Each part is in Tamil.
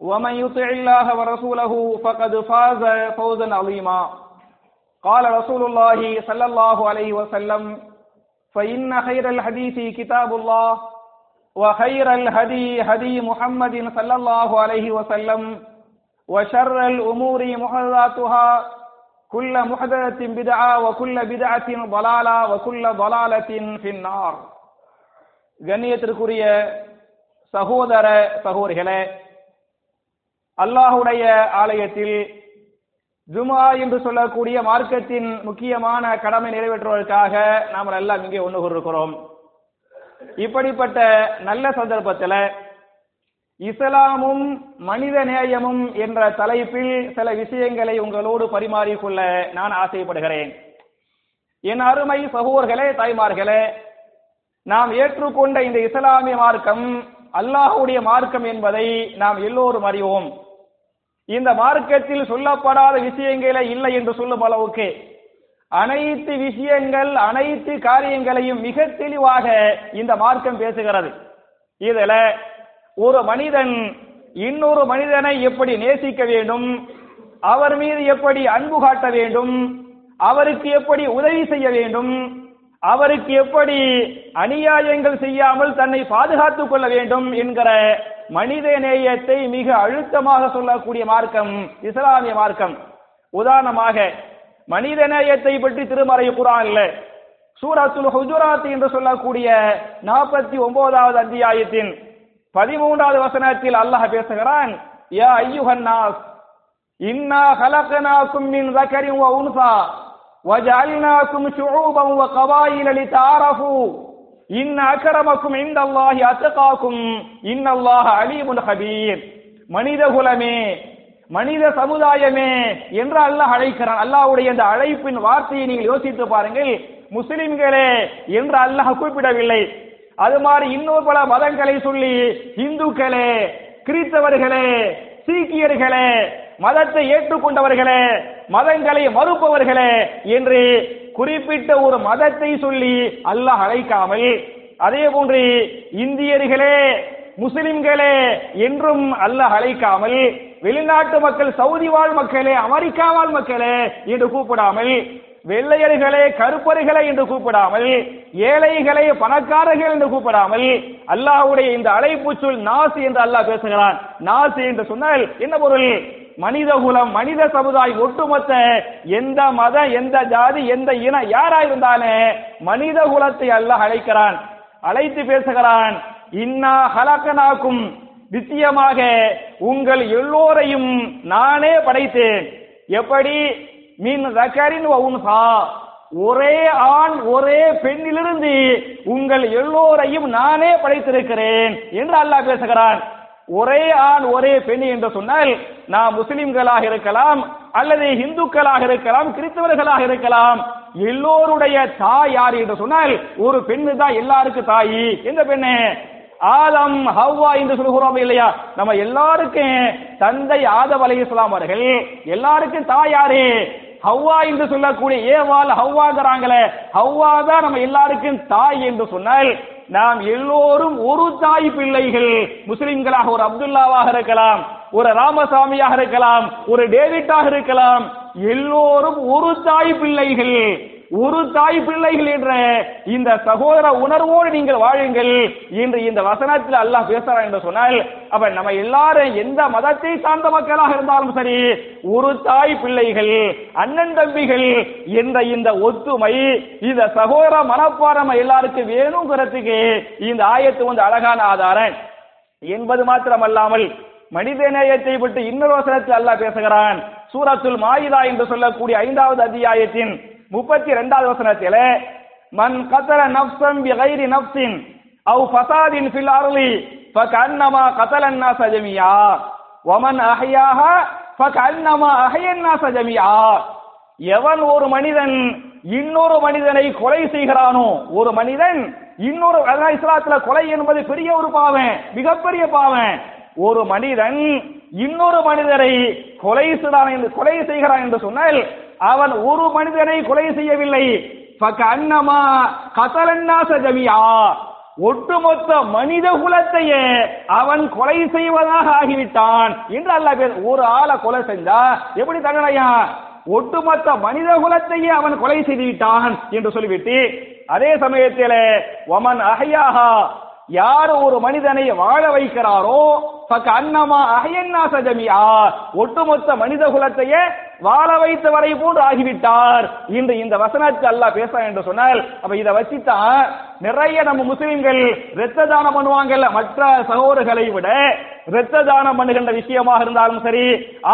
ومن يطع الله ورسوله فقد فاز فوزا عظيما قال رسول الله صلى الله عليه وسلم فإن خير الحديث كتاب الله وخير الهدي هدي محمد صلى الله عليه وسلم وشر الأمور محدثاتها كل محدثة بدعة وكل بدعة ضلالة وكل ضلالة في النار கண்ணியத்திற்குரிய சகோதர சகோதரிகளே அல்லாஹுடைய ஆலயத்தில் ஜுமா என்று சொல்லக்கூடிய மார்க்கத்தின் முக்கியமான கடமை நிறைவேற்றுவதற்காக நாம் எல்லாம் இங்கே ஒன்று கொண்டிருக்கிறோம் இப்படிப்பட்ட நல்ல சந்தர்ப்பத்தில் இஸ்லாமும் மனித நேயமும் என்ற தலைப்பில் சில விஷயங்களை உங்களோடு பரிமாறிக்கொள்ள நான் ஆசைப்படுகிறேன். என் அருமை சகோதர்களே தாய்மார்களே நாம் ஏற்றுக்கொண்ட இந்த இஸ்லாமிய மார்க்கம் அல்லாஹுடைய மார்க்கம் என்பதை நாம் எல்லோரும் அறிவோம். இந்த மார்க்கத்தில் சொல்லப்படாத விஷயங்களே இல்லை என்று சொல்லும் அளவுக்கு அனைத்து விஷயங்கள் அனைத்து காரியங்களையும் மிக தெளிவாக இந்த மார்க்கம் பேசுகிறது. இதுல ஒரு மனிதன் இன்னொரு மனிதனை எப்படி நேசிக்க வேண்டும் அவர் மீது எப்படி அன்பு காட்ட வேண்டும் அவருக்கு எப்படி உதவி செய்ய வேண்டும் அவருக்கு எப்படி அநியாயங்கள் செய்யாமல் தன்னை பாதுகாத்துக் கொள்ள வேண்டும் என்கிற மனித நேயத்தை மிக அழுத்தமாக சொல்லக்கூடிய மார்க்கம் இஸ்லாமிய மார்க்கம். உதாரணமாக மனித நேயத்தை பற்றி திருமறை குரான்ல சூரத்துல் ஹுஜுராத் என்று சொல்லக்கூடிய நாற்பத்தி ஒன்பதாவது அத்தியாயத்தின் பதிமூன்றாவது வசனத்தில் அல்லாஹ் பேசுகிறான் யா ஐயுஹன் நாஸ் இன்னா ஹலகனாக்கும் மின் ரகரின் வ உன்சா வஜஅல்னாக்கும் ஷுஊபன் வ கபாயில லிதஅரஃபு இன் அக்கரமக்கும் இந்த அல்லாஹி அத்தகாக்கும். இன் அல்லாஹ் அலிமுல் ஹபீர் மனித குலமே மனித சமுதாயமே என்று அல்லாஹ் அழைக்கிறான். அல்லாஹ்வுடைய இந்த அழைப்பின் வார்த்தையை நீங்கள் யோசித்து பாருங்கள். முஸ்லிம்களே என்று அல்லாஹ் குறிப்பிடவில்லை. அது மாதிரி இன்னொரு பல மதங்களை சொல்லி இந்துக்களே கிறிஸ்தவர்களே சீக்கியர்களே மதத்தை ஏற்றுக்கொண்டவர்களே மதங்களை மறுப்பவர்களே என்று குறிப்பிட்ட ஒரு மதத்தை சொல்லி அல்லாஹ் அழைக்காமல் அதே போன்று இந்தியர்களே முஸ்லிம்களே என்றும் அல்லாஹ் அழைக்காமல் வெளிநாட்டு மக்கள் சவுதி வாழ் மக்களே அமெரிக்கா வாழ் மக்களே என்று கூப்பிடாமல் வெள்ளையர்களே கருப்பர்களை என்று கூப்பிடாமல் ஏழைகளை பணக்காரர்கள் என்று கூப்பிடாமல் அல்லாஹ்வுடைய இந்த அழைப்பு சொல் நாசு என்று அல்லாஹ் பேசுகிறான். நாசு என்று சொன்னால் என்ன பொருள்? மனித குலம் மனித சமுதாயம் ஒட்டுமொத்த எந்த மத எந்த ஜாதி எந்த இனம் யாரா இருந்தாலும் மனித குலத்தை அல்ல அழைக்கிறான். அழைத்து பேசுகிறான். இன்னா ஹலக்கனாக்கும் நிச்சயமாக உங்கள் எல்லோரையும் நானே படைத்தேன். எப்படி? மீன் ரக்கரின் உன்ஹா ஒரே ஆண் ஒரே பெண்ணிலிருந்து உங்கள் எல்லோரையும் நானே படைத்திருக்கிறேன் என்று அல்லாஹ் பேசுகிறான். ஒரே ஆண் ஒரே பெண் என்று சொன்னால் நாம் முஸ்லிம்களாக இருக்கலாம் அல்லது இந்துக்களாக இருக்கலாம் கிறிஸ்தவர்களாக இருக்கலாம். எல்லோருடைய தாய் யார் என்று சொன்னால் ஒரு பெண்ணு தான் எல்லாருக்கும் தாயி. எந்த பெண்ணு? ஆதம் ஹவ்வா என்று சொல்கிறோம் இல்லையா? நம்ம எல்லாருக்கும் தந்தை ஆதம் அலை இஸ்லாம் அவர்கள் எல்லாருக்கும் தாய் யாரு? ஹவ்வா என்று சொல்லக்கூடிய ஏவால் ஹவ்வாங்கிறாங்களே ஹவ்வா தான் நம்ம எல்லாருக்கும் தாய் என்று சொன்னால் நாம் எல்லோரும் ஒரு தாய் பிள்ளைகள். முஸ்லிம்களாக ஒரு அப்துல்லாவாக இருக்கலாம் ஒரு ராமசாமியாக இருக்கலாம் ஒரு டேவிட்டாக இருக்கலாம். எல்லோரும் ஒரு தாய் பிள்ளைகள். ஒரு தாய் பிள்ளைகள் என்ற இந்த சகோதர உணர்வோடு நீங்கள் வாழுங்கள் என்று இந்த வசனத்தில் அல்லாஹ் பேசுறான் என்று சொன்னால் அப்ப நம்ம எல்லாரும் எந்த மதத்தை சார்ந்த மக்களாக இருந்தாலும் சரி ஒரு தாய் பிள்ளைகள் அண்ணன் தம்பிகள் என்ற இந்த ஒத்துமை இந்த சகோதர மனப்பாடம் எல்லாருக்கும் வேணுங்கிறதுக்கு இந்த ஆயத்து வந்து அழகான ஆதாரம். என்பது மாத்திரமல்லாமல் மனித நேயத்தை விட்டு இன்னொரு வசனத்தில் அல்லாஹ் பேசுகிறான் சூரத்துல் மாயிதா என்று சொல்லக்கூடிய ஐந்தாவது அத்தியாயத்தின் முப்பத்தி ரெண்டாவது வசனத்தில் மன் கதல நப்சம் பிகைரி நப்சின் அவு ஃபசாதின் ஃபில் அருளி ஃபகன்னமா கத்தலன் நாச ஜமியா ஒமன் அஹையாக ஃபகன்னமா அஹையன் நாச ஜமியா எவன் ஒரு மனிதன் இன்னொரு மனிதனை கொலை செய்கிறானோ ஒரு மனிதன் இன்னொரு அதான் இஸ்லாத்துல கொலை என்பது பெரிய ஒரு பாவம் மிகப்பெரிய பாவம். ஒரு மனிதன் இன்னொரு மனிதரை கொலை செய்தான் என்று கொலை செய்கிறான் என்று சொன்னால் அவன் ஒரு மனிதனை கொலை செய்யவில்லை. அன்னமா கதலன்னாச ஜமியா. ஒட்டுமொத்த மனித குலத்தையே அவன் கொலை செய்வதாக ஆகிவிட்டான். என்று அல்ல பேர் ஒரு ஆளை கொலை செஞ்சா எப்படி தண்டனையா? ஒட்டுமொத்த மனித குலத்தையே அவன் கொலை செய்து விட்டான் என்று சொல்லிவிட்டு அதே சமயத்தில் ஒமன் அஹையாகா யார் ஒரு மனிதனை வாழ வைக்கிறாரோ அன்னமா அஹயன்னாச ஜமியா ஒட்டுமொத்த மனித குலத்தையே வாழ வைத்தவரை போன்று ஆகிவிட்டார். இன்று இந்த வசனத்தை அல்லாஹ் பேச என்று சொன்னால் அப்ப இதை வச்சுதான் நிறைய நம்ம முஸ்லிம்கள் ரத்த தானம் பண்ணுவாங்கல்ல மற்ற சகோதரர்களை விட ரத்த தானம் பண்ணுகின்ற விஷயமாக இருந்தாலும் சரி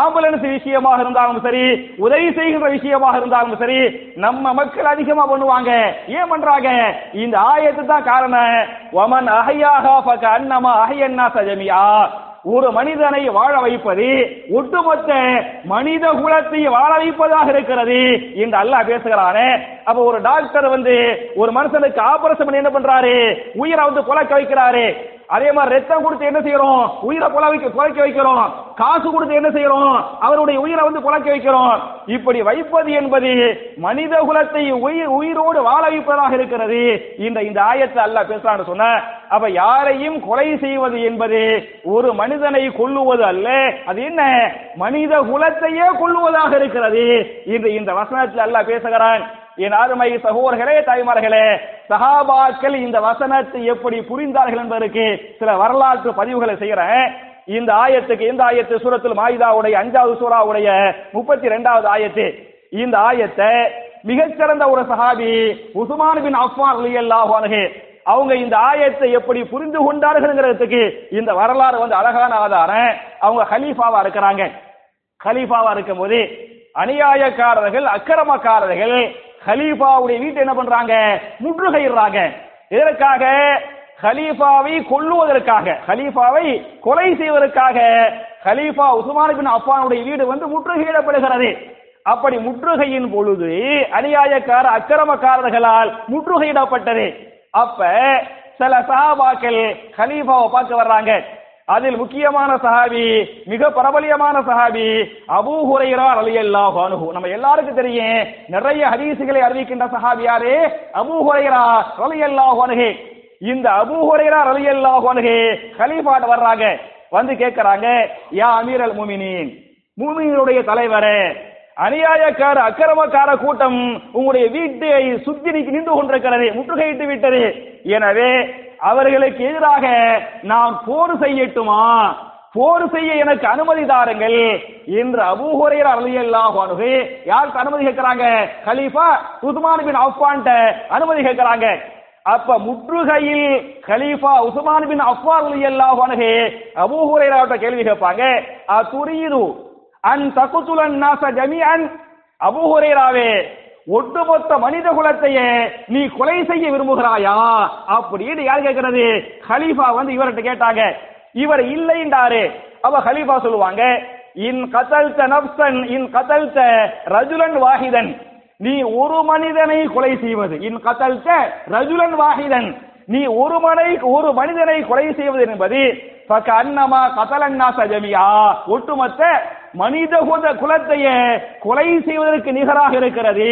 ஆம்புலன்ஸ் விஷயமாக இருந்தாலும் சரி உதவி செய்கின்ற விஷயமாக இருந்தாலும் சரி நம்ம மக்கள் அதிகமா பண்ணுவாங்க. ஏன் பண்றாங்க? இந்த ஆயத்து தான் காரணம். ஒமன் அஹையாக அன்னமா அஹையன்னா சஜமியா ஒரு மனிதனை வாழ வைப்பது ஒட்டுமொத்த மனித குலத்தை வாழ வைப்பதாக இருக்கிறது என்று அல்லாஹ் பேசுகிறானே. அப்ப ஒரு டாக்டர் வந்து ஒரு மனுஷனுக்கு ஆபரேஷன் பண்ணி என்ன பண்றாரு? உயிரை வந்து குலக்க வைக்கிறாரு. அதே மாதிரி ரத்தம் கொடுத்து என்ன செய்யறோம்? உயிரை குலை குலைக்க வைக்கிறோம். காசு கொடுத்து என்ன செய்யறோம்? அவருடைய உயிரை வந்து குலைக்க வைக்கிறோம். இப்படி வைப்பது என்பது மனித குலத்தை உயிர் உயிரோடு வாழ வைப்பதாக இருக்கிறது. இந்த இந்த ஆயத்தை அல்லாஹ் பேசுறான்னு சொன்ன. அப்ப யாரையும் கொலை செய்வது என்பது ஒரு மனிதனை கொல்லுவது அல்ல. அது என்ன? மனித குலத்தையே கொல்லுவதாக இருக்கிறது. இன்று இந்த வசனத்தில் அல்லாஹ் பேசுகிறான் என் அருமை சகோதரர்களே தாய்மார்களே சகாபாக்கள் இந்த வசனத்தை எப்படி புரிந்தார்கள் என்பதற்கு சில வரலாற்று பதிவுகளை செய்கிறேன். இந்த ஆயத்துக்கு இந்த ஆயத்து சூரத்தில் மாயுதாவுடைய அஞ்சாவது சூறாவுடைய முப்பத்தி ரெண்டாவது ஆயத்து. இந்த ஆயத்தை மிகச்சிறந்த ஒரு சஹாபி உசுமான் பின் அஃபான் அலி அவங்க இந்த ஆயத்தை எப்படி புரிந்து கொண்டார்கள்ங்கிறதுக்கு இந்த வரலாறு வந்து அழகான ஆதாரம். அவங்க ஹலீஃபாவா இருக்கிறாங்க. ஹலீஃபாவா இருக்கும் போது அநியாயக்காரர்கள் அக்கிரமக்காரர்கள் ஹலீஃபாவுடைய வீட்டை என்ன பண்றாங்க? முற்றுகையிடுறாங்க. இதற்காக ஹலீஃபாவை கொல்லுவதற்காக. ஹலீஃபாவை கொலை செய்வதற்காக. ஹலீஃபா உசுமான் பின் அப்பானுடைய வீடு வந்து முற்றுகையிடப்படுகிறது. அப்படி முற்றுகையின் பொழுது அநியாயக்கார அக்கிரமக்காரர்களால் முற்றுகையிடப்பட்டது. அப்ப சில சஹாபாக்கள் ஹலீஃபாவை பார்க்க வர்றாங்க. அதில் முக்கியமான சஹாபி மிக பிரபலியமான சஹாபி அபூ ஹுரைரா ரலியல்லாஹு அன்ஹு. நம்ம எல்லாருக்கும் தெரியும் நிறைய ஹதீசுகளை அறிவிக்கின்ற சஹாபி யாரு? அபூ ஹுரைரா ரலியல்லாஹு அன்ஹு. இந்த அபூ ஹுரைரா ரலியல்லாஹு அன்ஹு கலீஃபாட்ட வர்றாங்க. வந்து கேட்கறாங்க யா அமீரல் முமினின் முமினுடைய தலைவரே அநியாயக்கார அக்கிரமக்கார கூட்டம் உங்களுடைய வீட்டை சுத்தி நின்று கொண்டிருக்கிறது முற்றுகையிட்டு விட்டது. எனவே அவர்களுக்கு எதிராக நாம் போர் செய்யட்டுமா? போர் செய்ய எனக்கு அனுமதி தாருங்கள் என்று அபூஹுரையர் அலியல்லாஹு அணுகு யாருக்கு அனுமதி கேட்கிறாங்க? கலீஃபா உஸ்மான் பின் அஃபான்ட்ட அனுமதி கேட்கிறாங்க. அப்ப முற்றுகையில் கலீஃபா உஸ்மான் பின் அஃபான் அலியல்லாஹு அணுகு அபூஹுரையர்ட்ட கேள்வி கேட்பாங்க. அத்துரீது அன் தகுத்துலன் நாச ஜமிஅன்? அபூஹுரையராவே ஒட்டுமொத்த மனித குலத்தையே நீ கொலை செய்ய விரும்புகிறாயா? அப்படின்னு யார் கேட்கிறது? ஹலீஃபா வந்து இவர்கிட்ட கேட்டாங்க. இவர் இல்லைன்றாரு. அப்ப ஹலீஃபா சொல்லுவாங்க இன் கதல்த நப்சன் இன் கதல்த ரஜுலன் வாஹிதன். நீ ஒரு மனிதனை கொலை செய்வது இன் கதல்த ரஜுலன் வாஹிதன். நீ ஒரு மனை ஒரு மனிதனை கொலை செய்வது என்பது அன்னமா கதலன்னா சஜமியா ஒட்டுமொத்த மனித குலத்தையே கொலை செய்வதற்கு நிகராக இருக்கிறது.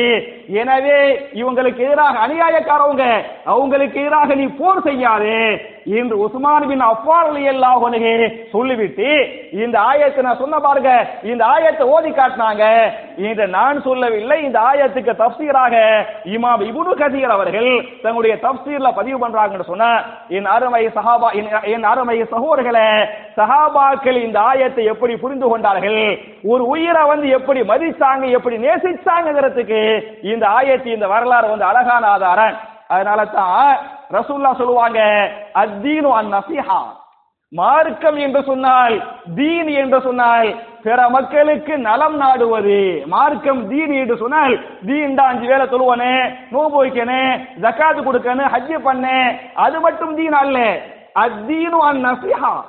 எனவே இவங்களுக்கு எதிராக அநியாயக்காரவங்க அவங்களுக்கு எதிராக நீ போர் செய்யாதே என்று உஸ்மான் பின் அஃபார் எல்லாம் சொல்லிவிட்டு இந்த ஆயத்தை நான் சொன்ன பாருங்க இந்த ஆயத்தை ஓதி காட்டினாங்க. என்று நான் சொல்லவில்லை இந்த ஆயத்துக்கு தப்சீராக இமாம் இபுனு கதீர் அவர்கள் தங்களுடைய தப்சீர்ல பதிவு பண்றாங்கன்னு சொன்ன என் அருமை சஹாபா என்- என் அருமை சகோதரர்களே சஹாபாக்கள் இந்த ஆயத்தை எப்படி புரிந்து கொண்டார்கள்? ஒரு உயிரை வந்து எப்படி மதிச்சாங்க எப்படி நேசிச்சாங்கிறதுக்கு இந்த ஆயத்து இந்த வரலாறு வந்து அழகான ஆதாரம். அதனால தான் ரசூல்லா சொல்லுவாங்க அத்தீனு அன் நசிஹா. மார்க்கம் என்று சொன்னால் தீன் என்று சொன்னால் பிற மக்களுக்கு நலம் நாடுவது. மார்க்கம் தீன் என்று சொன்னால் தீன் தான் அஞ்சு வேலை தொழுவனே நோன்பு வைக்கணும் ஜக்காத்து கொடுக்கணும் ஹஜ்ஜு பண்ணு அது மட்டும் தீன் அல்ல. அத்தீனு அன் நசிஹா.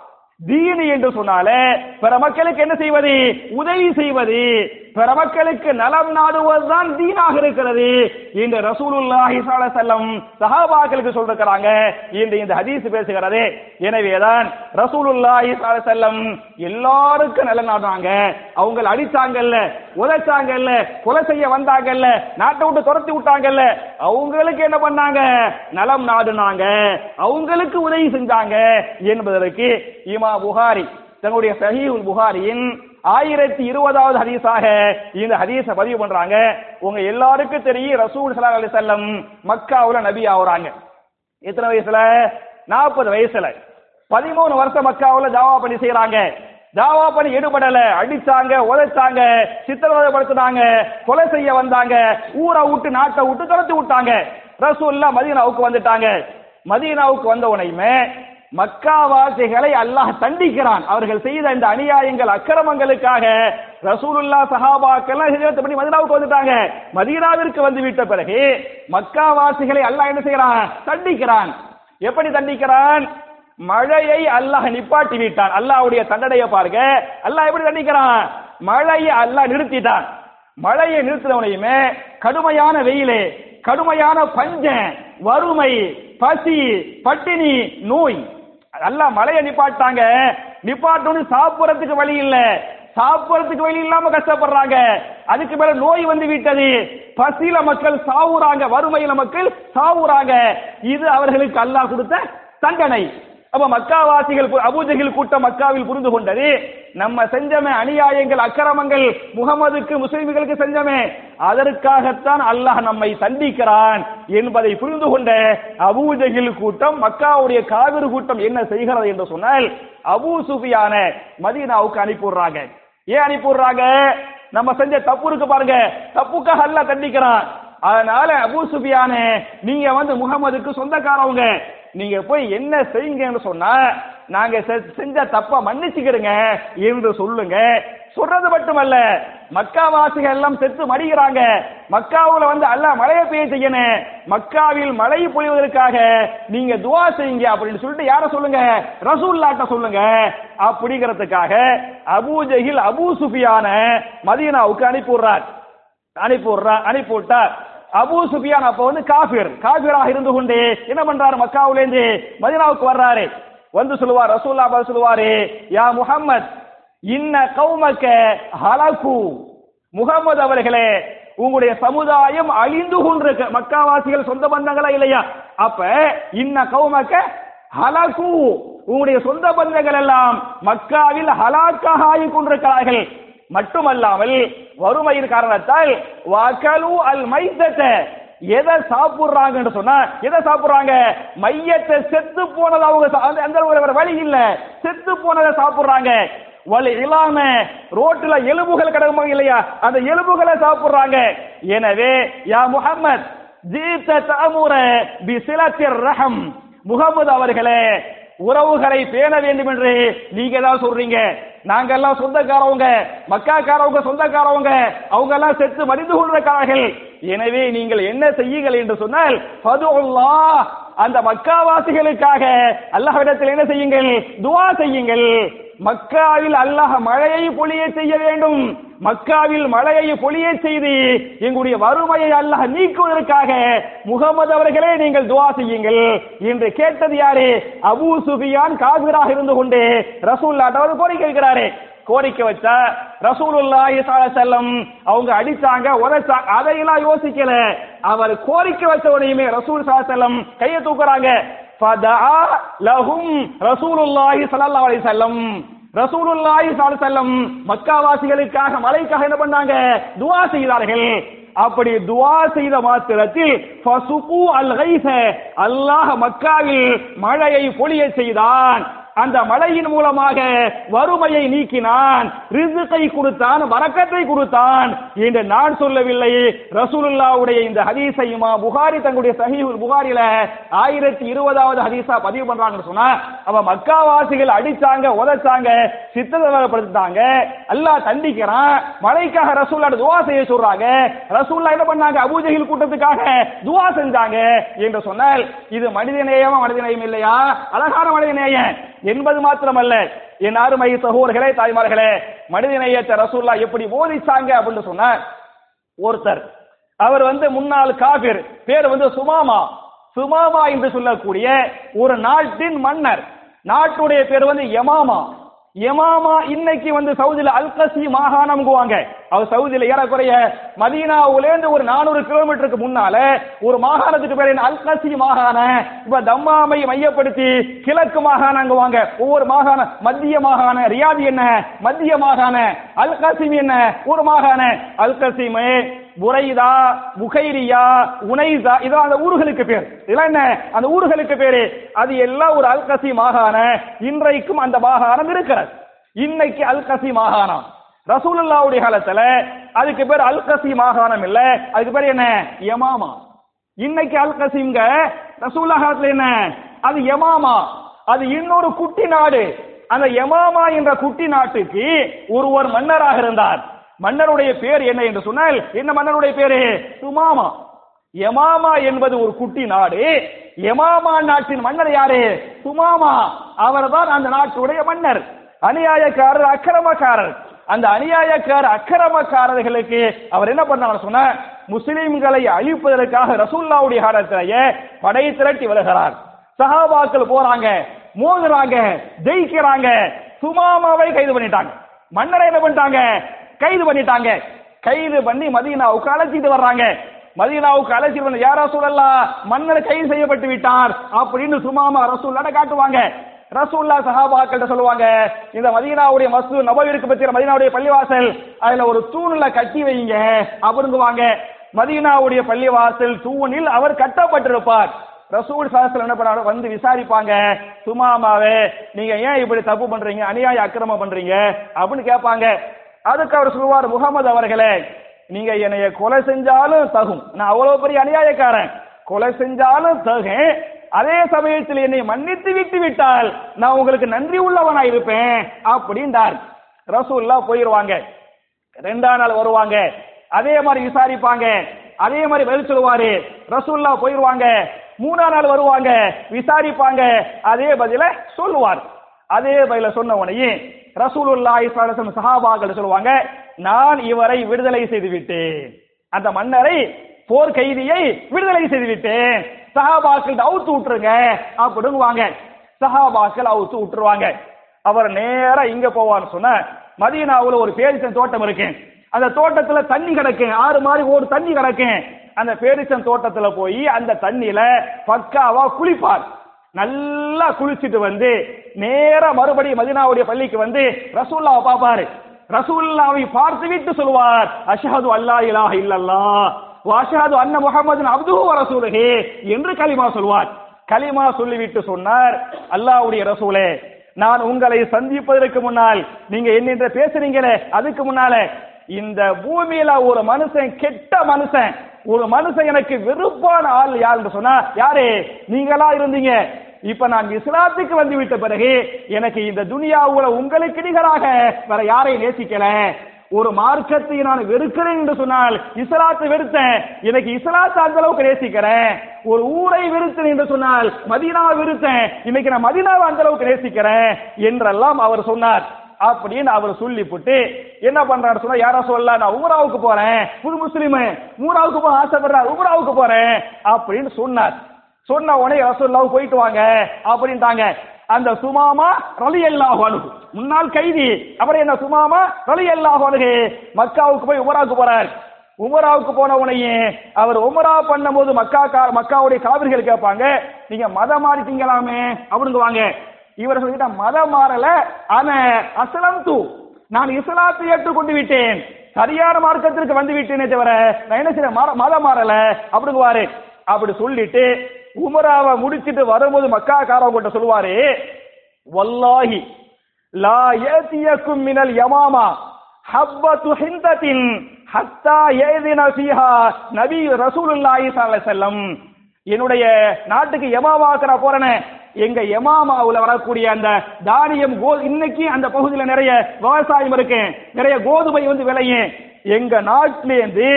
தீனு என்று சொன்னாலே பிற மக்களுக்கு என்ன செய்வது? உதவி செய்வது. பிற மக்களுக்கு நலம் நாடுவதுதான் தீனாக இருக்கிறது. இந்த ரசூலுல்லாஹி செல்லம் சஹாபாக்களுக்கு சொல்றாங்க இந்த இந்த ஹதீஸ் பேசுகிறது. எனவேதான் ரசூலுல்லாஹி செல்லம் எல்லாருக்கும் நலம் நாடுறாங்க அவங்க அடிச்சாங்கல்ல உதைச்சாங்கல்ல கொலை செய்ய வந்தாங்கல்ல நாட்டை விட்டு துரத்தி விட்டாங்கல்ல அவங்களுக்கு என்ன பண்ணாங்க? நலம் நாடுனாங்க. அவங்களுக்கு உதவி செஞ்சாங்க. என்பதற்கு இமா புகாரி தன்னுடைய சஹீஹுல் புகாரியின் ஆயிரத்தி இருபதாவது ஹதீஸாக இந்த ஹதீஸை பதிவு பண்றாங்க. உங்க எல்லாருக்கும் தெரியும் ரசூல் ஸல்லல்லாஹு அலி செல்லம் மக்காவுல நபி ஆகுறாங்க. எத்தனை வயசுல? நாற்பது வயசுல. பதிமூணு வருஷம் மக்காவுல ஜாவா பண்ணி செய்யறாங்க ஜாவா பண்ணி ஈடுபடல அடிச்சாங்க உதைச்சாங்க சித்திரவதைப்படுத்தினாங்க கொலை செய்ய வந்தாங்க ஊரை விட்டு நாட்டை விட்டு துரத்தி விட்டாங்க. ரசூல்லா மதீனாவுக்கு வந்துட்டாங்க. மதீனாவுக்கு வந்த உனையுமே மக்காவாசிகளை அல்லாஹ் தண்டிக்கிறான். அவர்கள் செய்த இந்த அநியாயங்கள் அக்கிரமங்களுக்காக ரசூலுல்லா சஹாபாக்கெல்லாம் ஹிஜ்ரத் பண்ணி மதினாவுக்கு வந்துட்டாங்க. மதீனாவிற்கு வந்து விட்ட பிறகு மக்காவாசிகளை அல்லாஹ் என்ன செய்யறான் தண்டிக்கிறான். எப்படி தண்டிக்கிறான்? மழையை அல்லாஹ் நிப்பாட்டி விட்டான். அல்லாஹ்வுடைய தண்டனையை பாருங்க. அல்லாஹ் எப்படி தண்டிக்கிறான்? மழையை அல்லாஹ் நிறுத்திட்டான். மழையை நிறுத்தினவனையுமே கடுமையான வெயிலே கடுமையான பஞ்சம் வறுமை பசி பட்டினி நோய் நல்லா மழையை நிப்பாட்டாங்க நிப்பாட்டோன்னு சாப்பிடறதுக்கு வழி இல்ல. சாப்பிடறதுக்கு வழி இல்லாம கஷ்டப்படுறாங்க. அதுக்கு மேல நோய் வந்து விட்டது. பசியில மக்கள் சாவுறாங்க. வறுமையில மக்கள் சாவுறாங்க. இது அவர்களுக்கு அல்லாஹ் கொடுத்த தண்டனை. அப்ப மக்காவாசிகள் அபூஜகில் கூட்டம் மக்காவில் புரிந்து கொண்டது. நம்ம செஞ்சமே அநியாயங்கள் அக்கிரமங்கள் முகமதுக்கு முஸ்லிம்களுக்கு செஞ்சமே. அதற்காகத்தான் அல்லாஹ் நம்மை தண்டிக்கிறான் என்பதை புரிந்து கொண்ட அபூஜகில் கூட்டம் மக்காவுடைய காவிரி கூட்டம் என்ன செய்கிறது என்று சொன்னால் அபூ சுஃபியான மதீனாவுக்கு அனுப்பிடுறாங்க ஏன் அனுப்பிடுறாங்க நம்ம செஞ்ச தப்பு இருக்கு பாருங்க. தப்புக்காக அல்லாஹ் தண்டிக்கிறான். அதனால அபூ சுஃபியானே நீங்க வந்து முகமதுக்கு சொந்தக்காரவங்க. நீங்க போய் என்ன செய்யுங்கன்னு சொன்னா நாங்க செ- செஞ்ச தப்ப மன்னிச்சுக்கிறோங்க என்று சொல்லுங்க. சொல்றது மட்டுமல்ல மக்கா வாசிகள் எல்லாம் செத்து மடிகிறாங்க. மக்காவுல வந்து அல்லாஹ் மழையை பெய்ய செய்யணும். மக்காவில் மழை பொழிவதற்காக நீங்க துவா செய்யுங்க அப்படின்னு சொல்லிட்டு யார சொல்லுங்க? ரசூல்லாட்ட சொல்லுங்க. அப்படிங்கிறதுக்காக அபூ ஜஹில் அபூ சுஃபியான மதீனாவுக்கு அனுப்பி விடுறார். அனுப்பி அனுப்பி விட்டார். அபூ சுபியான் அப்ப வந்து காபிர் காபிராக இருந்து கொண்டு என்ன பண்றாரு? மக்காவுல இருந்து மதீனாவுக்கு வர்றாரு. வந்து சொல்லுவார் ரசூல்லா பதில் சொல்லுவாரு யா முஹம்மத் இன்ன கௌமக்க ஹலகு முகமது அவர்களே உங்களுடைய சமுதாயம் அழிந்து கொண்டிருக்க. மக்காவாசிகள் சொந்த பந்தங்களா இல்லையா? அப்ப இன்ன கௌமக்க ஹலகு உங்களுடைய சொந்த பந்தங்கள் எல்லாம் மக்காவில் ஹலாக்காக ஆகி கொண்டிருக்கிறார்கள். மட்டுமல்லாமல் வறுமையின் காரணத்தால் வகலு அல் மைத்தத்தை எதை சாப்பிடுறாங்கன்னு சொன்னா எதை சாப்பிடுறாங்க? மையத்தை செத்து போனது அவங்க அந்த- அந்த ஒரு வழி இல்ல. செத்து போனதை சாப்பிடுறாங்க. வலி இல்லாம ரோட்டுல எலும்புகள் கிடக்குமா இல்லையா? அந்த எலும்புகளை சாப்பிடுறாங்க. எனவே யா முஹம்மத் ஜீத்த பி பிசிலத்திர் ரஹம். முகமது அவர்களே உறவுகளை பேண வேண்டும் என்று நீங்க தான் சொல்றீங்க. நாங்க எல்லாம் சொந்தக்காரவங்க மக்காக்காரவங்க சொந்தக்காரவங்க அவங்க எல்லாம் செத்து மடிந்து கொண்டிருக்கிறார்கள். எனவே நீங்கள் என்ன செய்யுங்கள் என்று சொன்னால் அந்த மக்காவாசிகளுக்காக அல்லாஹ்விடத்தில் என்ன செய்யுங்கள்? துவா செய்யுங்கள். மக்காவில் அல்லாஹ் மழையை பொழிய செய்ய வேண்டும். மக்காவில் மழையை பொழிய செய்து எங்களுடைய வறுமையை அல்லாஹ் நீக்குவதற்காக முகமது அவர்களே நீங்கள் துவா செய்யுங்கள். என்று கேட்டது யாரு? அபு சுபியான் காபிராக இருந்து கொண்டு ரசூல்லாட்ட அவர் கோரிக்கை வைக்கிறாரு. கோரிக்கை வச்சா ரசூலுல்லாஹி ஸல்லல்லாஹு அலைஹி அவங்க அடிச்சாங்க உதைச்சாங்க அதையெல்லாம் யோசிக்கல. அவர் கோரிக்கை வச்ச உடனேயுமே ரசூல் ஸல்லல்லாஹு அலைஹி வஸல்லம் கையை தூக்குறாங்க. ஃபதா லஹும் ரசூலுல்லாஹி ஸல்லல்லாஹு அலைஹி வஸல்லம் ரசூலுல்லாஹி ஸல்லல்லாஹு அலைஹி வஸல்லம் மக்காவாசிகளுக்காக மலைக்காக என்ன பண்ணாங்க? துஆ செய்தார்கள். அப்படி துவா செய்த மாத்திரத்தில் ஃபசுகு அல் கைஸ அல்லாஹ் மக்காவில் மழையை பொழிய செய்தான். அந்த மழையின் மூலமாக வறுமையை நீக்கினான் ரிசுக்கை கொடுத்தான் வரக்கத்தை கொடுத்தான் என்று நான் சொல்லவில்லை. ரசூலுல்லாவுடைய இந்த ஹதீசையுமா புகாரி தங்களுடைய சஹீஹுல் புகாரில ஆயிரத்தி இருபதாவது ஹதீஸா பதிவு பண்றாங்கன்னு சொன்னா அவ மக்காவாசிகள் அடிச்சாங்க உதைச்சாங்க சித்தப்படுத்தாங்க அல்லாஹ் தண்டிக்கிறான். மழைக்காக ரசூல்லா துவா செய்ய சொல்றாங்க. ரசூல்லா என்ன பண்ணாங்க? அபூஜஹில் கூட்டத்துக்காக துவா செஞ்சாங்க என்று சொன்னால் இது மனிதநேயமா மனிதநேயம் இல்லையா? அழகான மனிதநேயம். என்பது மாத்திரமல்ல. என் அருமை சகோதரர்களே தாய்மார்களே மனிதநேயத்தை ரசூல்லா எப்படி போதிச்சாங்க அப்படின்னு சொன்னார். ஒருத்தர். அவர் வந்து முன்னாள் காபிர். பேர் வந்து சுமாமா. சுமாமா என்று சொல்லக்கூடிய ஒரு நாட்டின் மன்னர். நாட்டுடைய பேர் வந்து யமாமா. யமாமா இன்னைக்கு வந்து சவுதியில அல்கசி மாகாணம்ங்குவாங்க அவர் சவுதியில ஏறக்குறைய மதீனாவுலேருந்து ஒரு நானூறு கிலோமீட்டருக்கு முன்னால ஒரு மாகாணத்துக்கு பேர் என்ன? அல்கசி மாகாணம். இப்ப தம்மாமை மையப்படுத்தி கிழக்கு மாகாணங்குவாங்க ஒவ்வொரு மாகாணம் மத்திய மாகாண ரியாதி என்ன? மத்திய மாகாண அல்கசிம் என்ன? ஒரு மாகாண அல்கசிமே புரைதா புகைரியா உனைசா இதான் அந்த ஊர்களுக்கு பேர். இதெல்லாம் என்ன? அந்த ஊர்களுக்கு பேரு. அது எல்லாம் ஒரு அல்கசி மாகாணம் இன்றைக்கும் அந்த மாகாணம் இருக்கிறது. இன்னைக்கு அல்கசி மாகாணம் ரசூலுல்லாவுடைய காலத்துல அதுக்கு பேர் அல்கசி மாகாணம் இல்ல. அதுக்கு பேர் என்ன? யமாமா. இன்னைக்கு அல்கசிங்க ரசூல்லா காலத்துல என்ன? அது யமாமா. அது இன்னொரு குட்டி நாடு. அந்த யமாமா என்ற குட்டி நாட்டுக்கு ஒருவர் மன்னராக இருந்தார். மன்னருடைய பேர் என்ன என்று சொன்னால் என்ன மன்னருடைய பேரு? சுமாமா யமாமா என்பது ஒரு குட்டி நாடு. யமாமா நாட்டின் மன்னர் யாரு? சுமாமா அவர்தான் அந்த நாட்டுடைய மன்னர். அநியாயக்காரர் அக்கிரமக்காரர். அந்த அநியாயக்கார அக்கிரமக்காரர்களுக்கு அவர் என்ன பண்ணாங்க சொன்ன முஸ்லிம்களை அழிப்பதற்காக ரசூல்லாவுடைய காலத்திலேயே படை திரட்டி வருகிறார். சஹாபாக்கள் போறாங்க மோதுறாங்க ஜெயிக்கிறாங்க. சுமாமாவை கைது பண்ணிட்டாங்க. மன்னரை என்ன பண்ணிட்டாங்க? கைது பண்ணிட்டாங்க. கைது பண்ணி மதீனாவுக்கு அழைச்சிட்டு வர்றாங்க. மதீனாவுக்கு அழைச்சிட்டு வந்து யாரா சொல்லலாம் மன்னர் கைது செய்யப்பட்டு விட்டார். அப்படின்னு சுமாமா ரசூல்லாட காட்டுவாங்க. ரசூல்லா சஹாபாக்கள்ட்ட சொல்லுவாங்க இந்த மதீனாவுடைய மஸ்து நபவிற்கு பற்றிய மதீனாவுடைய பள்ளிவாசல் அதுல ஒரு தூணில் கட்டி வைங்க. அப்படிங்குவாங்க. மதீனாவுடைய பள்ளிவாசல் தூணில் அவர் கட்டப்பட்டிருப்பார். ரசூல் சாஸ்திரம் என்ன பண்ணாரு வந்து விசாரிப்பாங்க. சுமாமாவே நீங்க ஏன் இப்படி தப்பு பண்றீங்க? அநியாய அக்கிரமம் பண்றீங்க? அப்படின்னு கேட்பாங்க. அதுக்கு அவர் சொல்லுவார் முகமது அவர்களே நீங்க என்னைய கொலை செஞ்சாலும் தகும் நான் அவ்வளவு பெரிய அநியாயக்காரன். கொலை செஞ்சாலும் தகும் அதே சமயத்தில் என்னை மன்னித்து விட்டு விட்டால் நான் உங்களுக்கு நன்றி உள்ளவனா இருப்பேன் அப்படின்றார். ரசூல்லா போயிருவாங்க. ரெண்டாம் நாள் வருவாங்க. அதே மாதிரி விசாரிப்பாங்க. அதே மாதிரி பதில் சொல்லுவாரு. ரசூல்லா போயிருவாங்க. மூணாம் நாள் வருவாங்க. விசாரிப்பாங்க. அதே பதில சொல்லுவார். அதே பதில சொன்ன உடனே ரசூலுல்லாஹி ஸல்லல்லாஹு சஹாபாக்கள் சொல்லுவாங்க? நான் இவரை விடுதலை செய்து விட்டேன் அந்த மன்னரை போர் கைதியை விடுதலை செய்து விட்டேன் சஹாபாக்கள் அவுத்து விட்டுருங்க அப்படிங்குவாங்க சஹாபாக்கள் அவுத்து விட்டுருவாங்க. அவர் நேரா இங்க போவான்னு சொன்ன மதீனாவுல ஒரு பேரிசன் தோட்டம் இருக்கு. அந்த தோட்டத்துல தண்ணி கிடக்கு. ஆறு மாதிரி ஒரு தண்ணி கிடக்கு. அந்த பேரிசன் தோட்டத்துல போய் அந்த தண்ணியில பக்காவா குளிப்பார். நல்லா குளிச்சுட்டு வந்து நேரா மறுபடியும் மதினாவுடைய பள்ளிக்கு வந்து ரசூல்லாவை பார்ப்பாரு. ரசூல்லாவை பார்த்து விட்டு சொல்லுவார் அஷஹது அல்லா இலாஹ இல்லல்லா வாஷஹது அன்ன முகமது அப்துஹு வ என்று கலிமா சொல்வார். கலிமா சொல்லிவிட்டு சொன்னார் அல்லாவுடைய ரசூலே நான் உங்களை சந்திப்பதற்கு முன்னால் நீங்க என்னென்ற பேசுறீங்களே அதுக்கு முன்னால இந்த பூமியில ஒரு மனுஷன் கெட்ட மனுஷன் ஒரு மனுஷன் எனக்கு வெறுப்பான ஆள் யாருன்னு சொன்னா யாரு நீங்களா இருந்தீங்க. இப்ப நான் இஸ்லாத்துக்கு வந்து விட்ட பிறகு எனக்கு இந்த துனியாவுல உங்களுக்கு நிகராக வேற யாரையும் நேசிக்கல? ஒரு மார்க்கத்தை நான் வெறுக்கிறேன் என்று சொன்னால் இஸ்லாத்தை வெறுத்தேன். எனக்கு இஸ்லாத்தை அந்த அளவுக்கு நேசிக்கிறேன் ஒரு ஊரை வெறுத்தேன் என்று சொன்னால் மதீனாவை வெறுத்தேன். இன்னைக்கு நான் மதினாவை அந்த அளவுக்கு நேசிக்கிறேன் என்றெல்லாம் அவர் சொன்னார். அப்படின்னு அவர் சொல்லிவிட்டு என்ன பண்றாரு சொன்னா யாரா சொல்லலாம் நான் உமராவுக்கு போறேன். புது முஸ்லீம். உமராவுக்கு போக ஆசைப்படுறாரு உமராவுக்கு போறேன். அப்படின்னு சொன்னார். சொன்ன உடனே ரசூல்லாவுக்கு போயிட்டு வாங்க அப்படின்ட்டாங்க. அந்த சுமாமா ரலி அல்லாஹ் முன்னாள் கைதி. அப்புறம் என்ன சுமாமா ரலி அல்லாஹ் மக்காவுக்கு போய் உமராவுக்கு போறார். உமராவுக்கு போன உனையே அவர் உமரா பண்ணும்போது மக்கா கா- மக்காவுடைய காவிரிகள் கேட்பாங்க. நீங்க மதம் மாறிட்டீங்களாமே அப்படிங்குவாங்க இவர் சொல்லிட்ட மதம் மாறல. ஆனா அசலம் தூ. நான் இஸ்லாத்தை ஏற்றுக்கொண்டு விட்டேன். சரியான மார்க்கத்திற்கு வந்து விட்டேனே தவிர நான் என்ன செய்ய மதம் மாறல. அப்படிங்குவாரு. அப்படி சொல்லிட்டு உமராவை முடிச்சிட்டு வரும்போது மக்காக்காரவங்க சொல்லுவாரு வல்லாஹி லா ஏத்தியக்கும் மினல் யமாமா ஹவ்வத்து ஹிந்தத்தின் ஹத்தா ஏதின ஃபீஹா நபி ரசூலுல்லாஹி ஸல்லல்லாஹு அலைஹி வஸல்லம். என்னுடைய நாட்டுக்கு யமாமாவுக்கு நான் போறேனே. எங்க எமாமாவுல வரக்கூடிய அந்த தானியம் கோ இன்னைக்கு அந்த பகுதியில் நிறைய விவசாயம் இருக்கு. நிறைய கோதுமை வந்து விளையும். எங்க நாட்டிலேருந்து